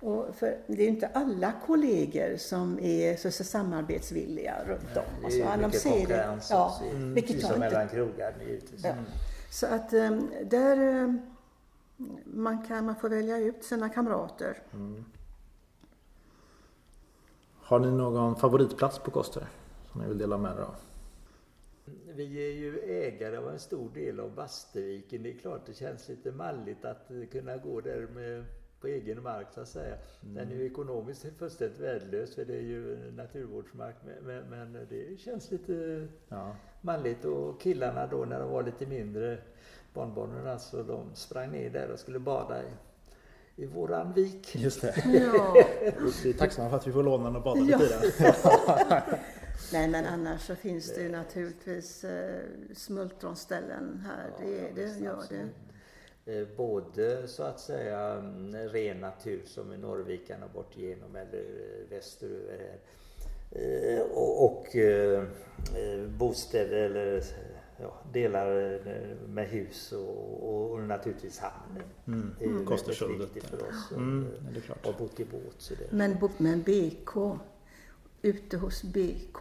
Och för det är ju inte alla kollegor som är så, så samarbetsvilliga runt om. Det är alltså, mycket konkurrens ja, också, mm. vilket som mellan krogar givetvis. Ja. Så att ehm, där ehm, man, kan, man får välja ut sina kamrater. Mm. Har ni någon favoritplats på Koster som ni vill dela med er av? Vi är ju ägare av en stor del av Basterviken. Det är klart det känns lite malligt att kunna gå där med, på egen mark så att säga. Mm. Den är ju ekonomiskt fullständigt värdelös för det är ju naturvårdsmark. Men, men det känns lite ja. malligt och killarna då när de var lite mindre barnbarnen alltså, de sprang ner där och skulle bada i, i våran vik. Just det. Ja. Vi är tacksamma för att vi får låna den och bada lite ja. i den. <laughs> Nej men annars så finns det ju naturligtvis eh, smultronställen här. Ja, det, det gör det. Eh, både så att säga mm, ren natur som i Norrvikarna bort igenom eller eh, västeröver här. Eh, och, och eh, bostäder eller ja, delar eh, med hus och, och naturligtvis hamnen. Mm. Det är mm. väldigt viktigt för oss mm. det är klart. att bott i båt. Så det. Men, men BK, ute hos BK.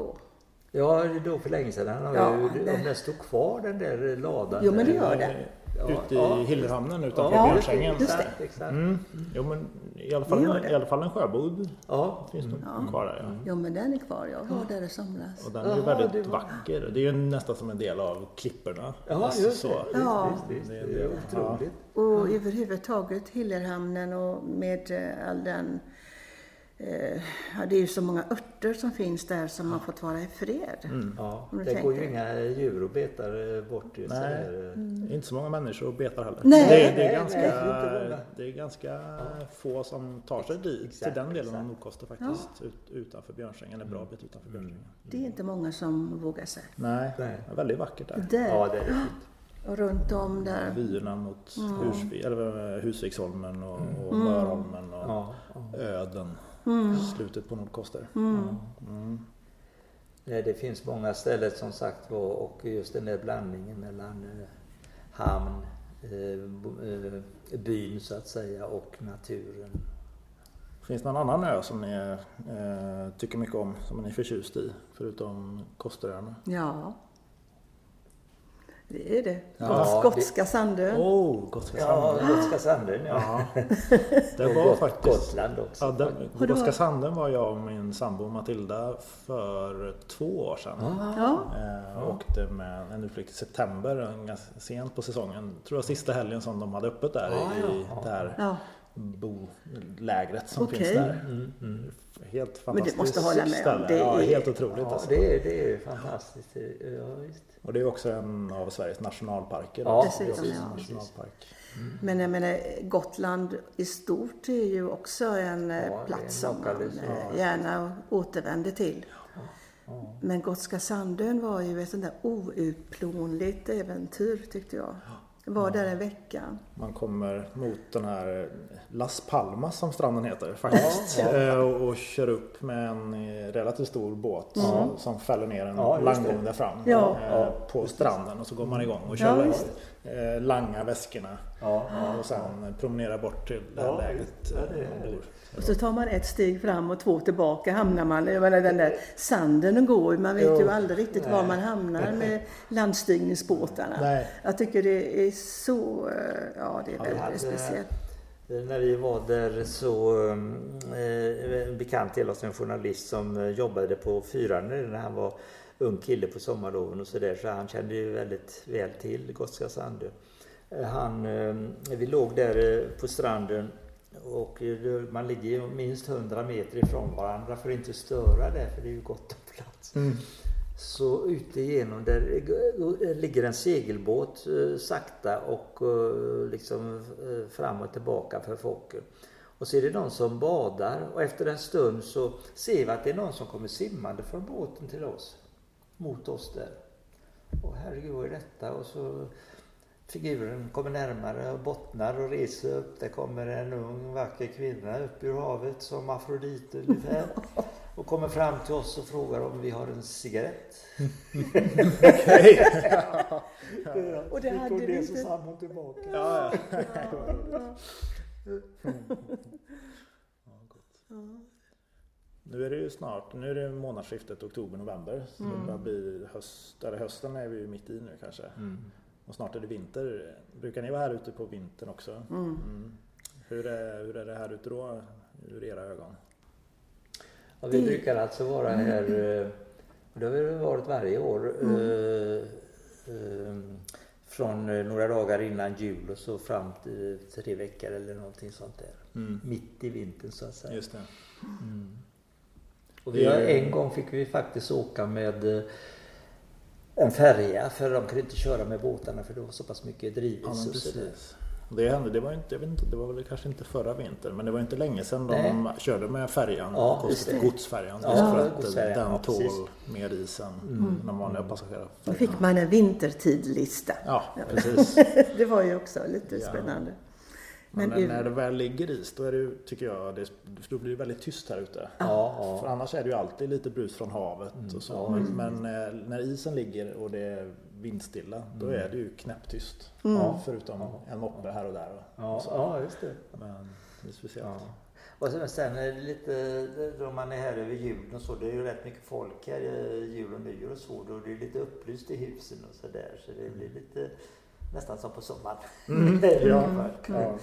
Ja, då för länge sedan. Ja, om den stod kvar den där ladan. Jo, men det gör den. Ute i Hillhamnen utanför ja, Björnsängen. Just det. Mm. Jo, men i alla fall, en, i alla fall en sjöbod ja. finns nog ja. kvar där. Ja. Jo, men den är kvar. Jag var där i somras. Och den är ju väldigt var... vacker. Det är ju nästan som en del av klipporna. Ja, alltså, just det. Så. Ja. Det, det, det, är otroligt. Och överhuvudtaget Hillehamnen och med eh, all den Eh, ja, det är ju så många örter som finns där som har fått vara i fred. Mm. Ja, det tänker. går ju inga djur och betar eh, bort. Ju, nej, mm. inte så många människor och betar heller. Nej. Det, det, är ganska, nej, det är ganska ja. få som tar sig dit, exakt, till den delen av Nordkoster faktiskt. Ja. Ut, utanför Björnsängen, en bra bit utanför mm. Björnsängen. Det är inte många som vågar sig. Nej, nej. Det är väldigt vackert där. där. Ja, det är det och runt om där. Vyerna mot mm. Eller eh, Husviksholmen och, och mm. Mörholmen och ja, ja. Öden mm. slutet på Nordkoster. Mm. Mm. Det finns många ställen som sagt var och just den där blandningen mellan eh, hamn, eh, eh, byn så att säga och naturen. Finns det någon annan ö som ni eh, tycker mycket om, som ni är förtjust i, förutom Kosteröarna? Ja, det är det. Ja, Gotska Sandön. Oh, Gotska Sandön. Ja, Gotska Sandön ja. ja. <laughs> Det var faktiskt... Gotland också. Ja, den, Gotska Sandön var jag och min sambo Matilda för två år sedan. Ja. Eh, åkte med en utflykt i september, ganska sent på säsongen. Tror jag sista helgen som de hade öppet där ja, i det här bolägret som okay. finns där. Mm, mm. Helt fantastiskt Men du måste hålla med ställe. Det är... Ja, helt otroligt. Ja, alltså. det, är, det är fantastiskt. Ja, visst. Och det är också en av Sveriges nationalparker. Ja, Dessutom, ja. Nationalpark. Mm. Men jag menar Gotland i stort är ju också en eh, ja, plats som man eh, gärna återvänder till. Ja. Men Gotska Sandön var ju ett sånt där outplånligt äventyr tyckte jag. Var ja. där en vecka. Man kommer mot den här Las Palmas som stranden heter faktiskt. Ja, ja. Eh, och, kör upp med en eh, relativt stor båt mm. som fäller ner en ja, landgång där fram eh, på stranden och så går man igång och kör eh, langa väskorna. Ja, ja, och sen promenera bort till det här ja, läget. Ja, det och så tar man ett steg fram och två tillbaka hamnar man, jag menar den där sanden går man vet jo, ju aldrig riktigt nej. var man hamnar med <laughs> landstigningsbåtarna. Nej. Jag tycker det är så, ja det är väldigt hade, speciellt. När vi var där så, eh, en bekant till oss, en journalist som jobbade på fyran när han var ung kille på sommarloven och sådär så han kände ju väldigt väl till Gotska Sandö. Han, eh, vi låg där eh, på stranden och man ligger minst 100 meter ifrån varandra för att inte störa det för det är ju gott om plats. Mm. Så ute igenom där ligger en segelbåt eh, sakta och liksom fram och tillbaka för folket. Och så är det någon som badar och efter en stund så ser vi att det är någon som kommer simmande från båten till oss mot oss där. Och herregud, vad är detta? Och så figuren kommer närmare och bottnar och reser upp. Det kommer en ung vacker kvinna upp ur havet som Afrodite ungefär. <laughs> Och kommer fram till oss och frågar om vi har en cigarett. <laughs> Okej. Och det hade vi inte. så hon tillbaka. Ja, ja. ja. Nu är det ju snart, nu är det månadsskiftet oktober-november. Så mm. det börjar bli höst, eller hösten är vi ju mitt i nu kanske. Mm. Och snart är det vinter. Brukar ni vara här ute på vintern också? Mm. mm. Hur, är, hur är det här ute då, ur era ögon? Ja, vi brukar alltså vara här, eh, det har vi varit varje år, mm. eh, eh, från några dagar innan jul och så fram till tre veckor eller någonting sånt där. Mm. Mitt i vintern så att säga. Just det. Mm. Och vi har, en gång fick vi faktiskt åka med eh, en färja för de kunde inte köra med båtarna för det var så pass mycket drivelse. Ja, precis. Det hände, det var, inte, jag vet inte, det var väl kanske inte förra vintern men det var inte länge sedan de Nej. körde med färjan, ja, godsfärjan. Ja, för att godsfärjan, den ja, tål mer is än mm. de vanliga passagerarna. Då fick man en vintertidlista. Ja, precis. <laughs> det var ju också lite spännande. Men, men när det väl ligger is då är det tycker jag, det, då blir det väldigt tyst här ute. Ja, ja. För annars är det ju alltid lite brus från havet mm, och så. Ja, men, men, eh, när isen ligger och det är vindstilla, då mm. är det ju knäpptyst. Mm. Förutom en moppe här och där. Och, ja, och ja, just det. Men det är speciellt. Och sen är det lite, då man är här över julen och så, det är ju rätt mycket folk här jul och nyår och så. Då det är lite upplyst i husen och så där. Så det blir lite nästan som på sommaren. Mm. <laughs> ja. Ja.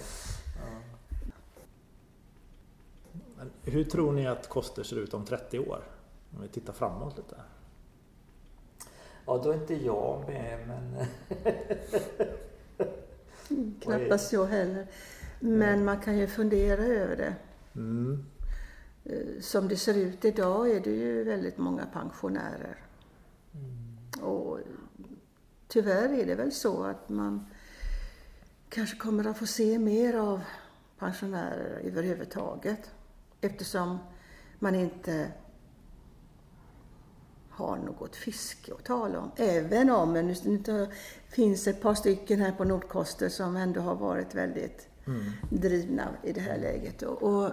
Hur tror ni att Koster ser ut om 30 år? Om vi tittar framåt lite. Ja, då är inte jag med, men... <laughs> Knappast jag heller. Men man kan ju fundera över det. Mm. Eh, som det ser ut idag är det ju väldigt många pensionärer. Mm. Och tyvärr är det väl så att man kanske kommer att få se mer av pensionärer överhuvudtaget eftersom man inte har något fiske att tala om. Även om det finns ett par stycken här på Nordkoster som ändå har varit väldigt mm. drivna i det här läget. Och,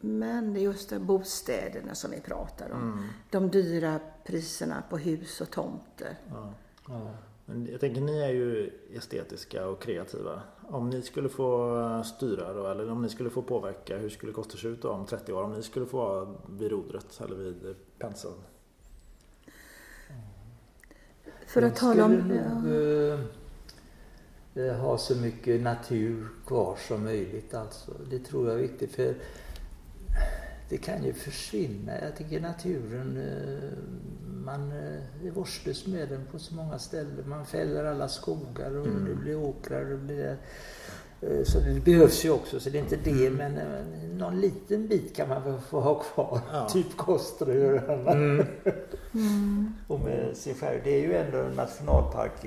men det är just de bostäderna som vi pratar om. Mm. De dyra priserna på hus och tomter. Ja. Ja. Men jag tänker ni är ju estetiska och kreativa. Om ni skulle få styra då, eller om ni skulle få påverka, hur skulle Koster se ut då om 30 år? Om ni skulle få vara vid rodret eller vid penseln? För att tala om... Nog, ja. eh, ha så mycket natur kvar som möjligt alltså. Det tror jag är viktigt. för det kan ju försvinna. Jag tycker naturen, eh, man eh, är vårdslös med den på så många ställen. Man fäller alla skogar och mm. det blir åkrar. Det blir, eh, så det behövs ju också, så det är inte det, mm. men någon liten bit kan man väl få ha kvar. Ja. <laughs> Typ Kosteröarna. Mm. mm. <laughs> och med sin skärgård. Det är ju ändå en nationalpark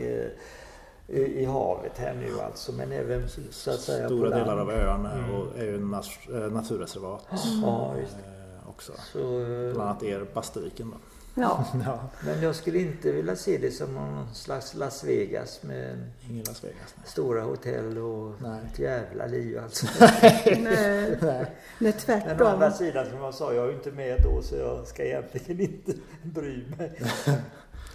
i, havet här nu alltså, men även så att säga Stora delar av ön är, mm. är ju eh, naturreservat. Ja. Eh, också. Så, eh, Bland annat er Bastiken då. Ja. <laughs> ja. Men jag skulle inte vilja se det som någon slags Las Vegas med Ingen Las Vegas, nej. stora hotell och nej. ett jävla liv alltså. <laughs> nej. nej. tvärtom. Men å andra sidan som jag sa, jag är ju inte med då så jag ska egentligen inte <laughs> bry mig.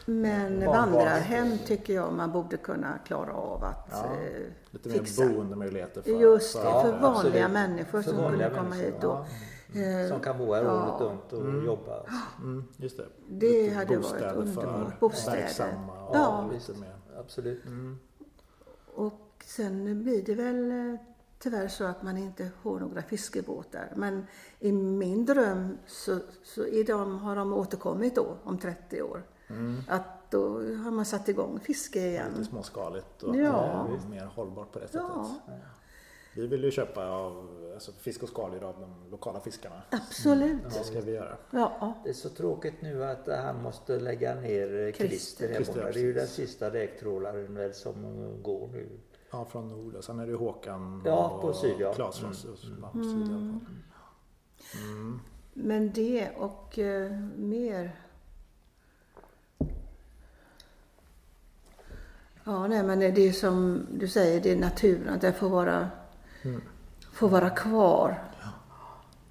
Men vandrarhem tycker jag man borde kunna klara av att ja, eh, Lite fixa. mer boendemöjligheter för, Just det, för, för vanliga absolut. människor som kunde komma hit. Ja. Mm. Som kan bo här ja. året runt och mm. jobba. Mm, just det. Det lite hade varit underbart. Bostäder. Ja, ja. Lite mer. absolut. Mm. Och sen blir det väl eh, tyvärr så att man inte får några fiskebåtar. Men i min dröm så, så är de, har de återkommit då om 30 år. Mm. Att då har man satt igång fiske igen. Lite småskaligt och ja. mer hållbart på det sättet. Ja. Vi vill ju köpa av alltså, fisk och skaldjur av de lokala fiskarna. Absolut. Mm. Det ska vi göra. Ja. Det är så tråkigt nu att han måste lägga ner Christer hemma. Det är ju den sista räktrålaren väl som går nu. Ja, från nord. Sen är det Håkan ja, på syd, ja. Klas från mm. syd. Mm. Mm. Men det och uh, mer Ja, nej, men det är som du säger, det är naturen, att det får vara, mm. får vara kvar. Ja.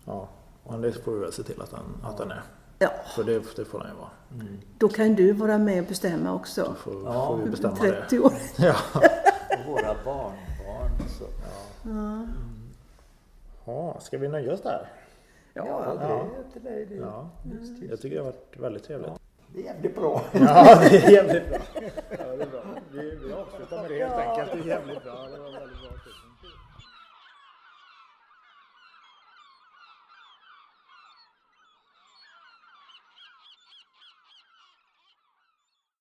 ja, och det får vi väl se till att den, att den är. Ja. För det, det får den ju vara. Mm. Då kan du vara med och bestämma också. Då får, ja. får vi bestämma 30 år. <laughs> Ja. och våra barnbarn. Så. Ja. Mm. ja, ska vi nöja oss där? Ja, ja, det är till dig det. Ja. Jag tycker det har varit väldigt trevligt. Det är jävligt bra. <laughs> Ja, det är jävligt bra. Ja, det är bra. Vi, avslutar med det helt enkelt. Det är jävligt bra. Det var väldigt bra.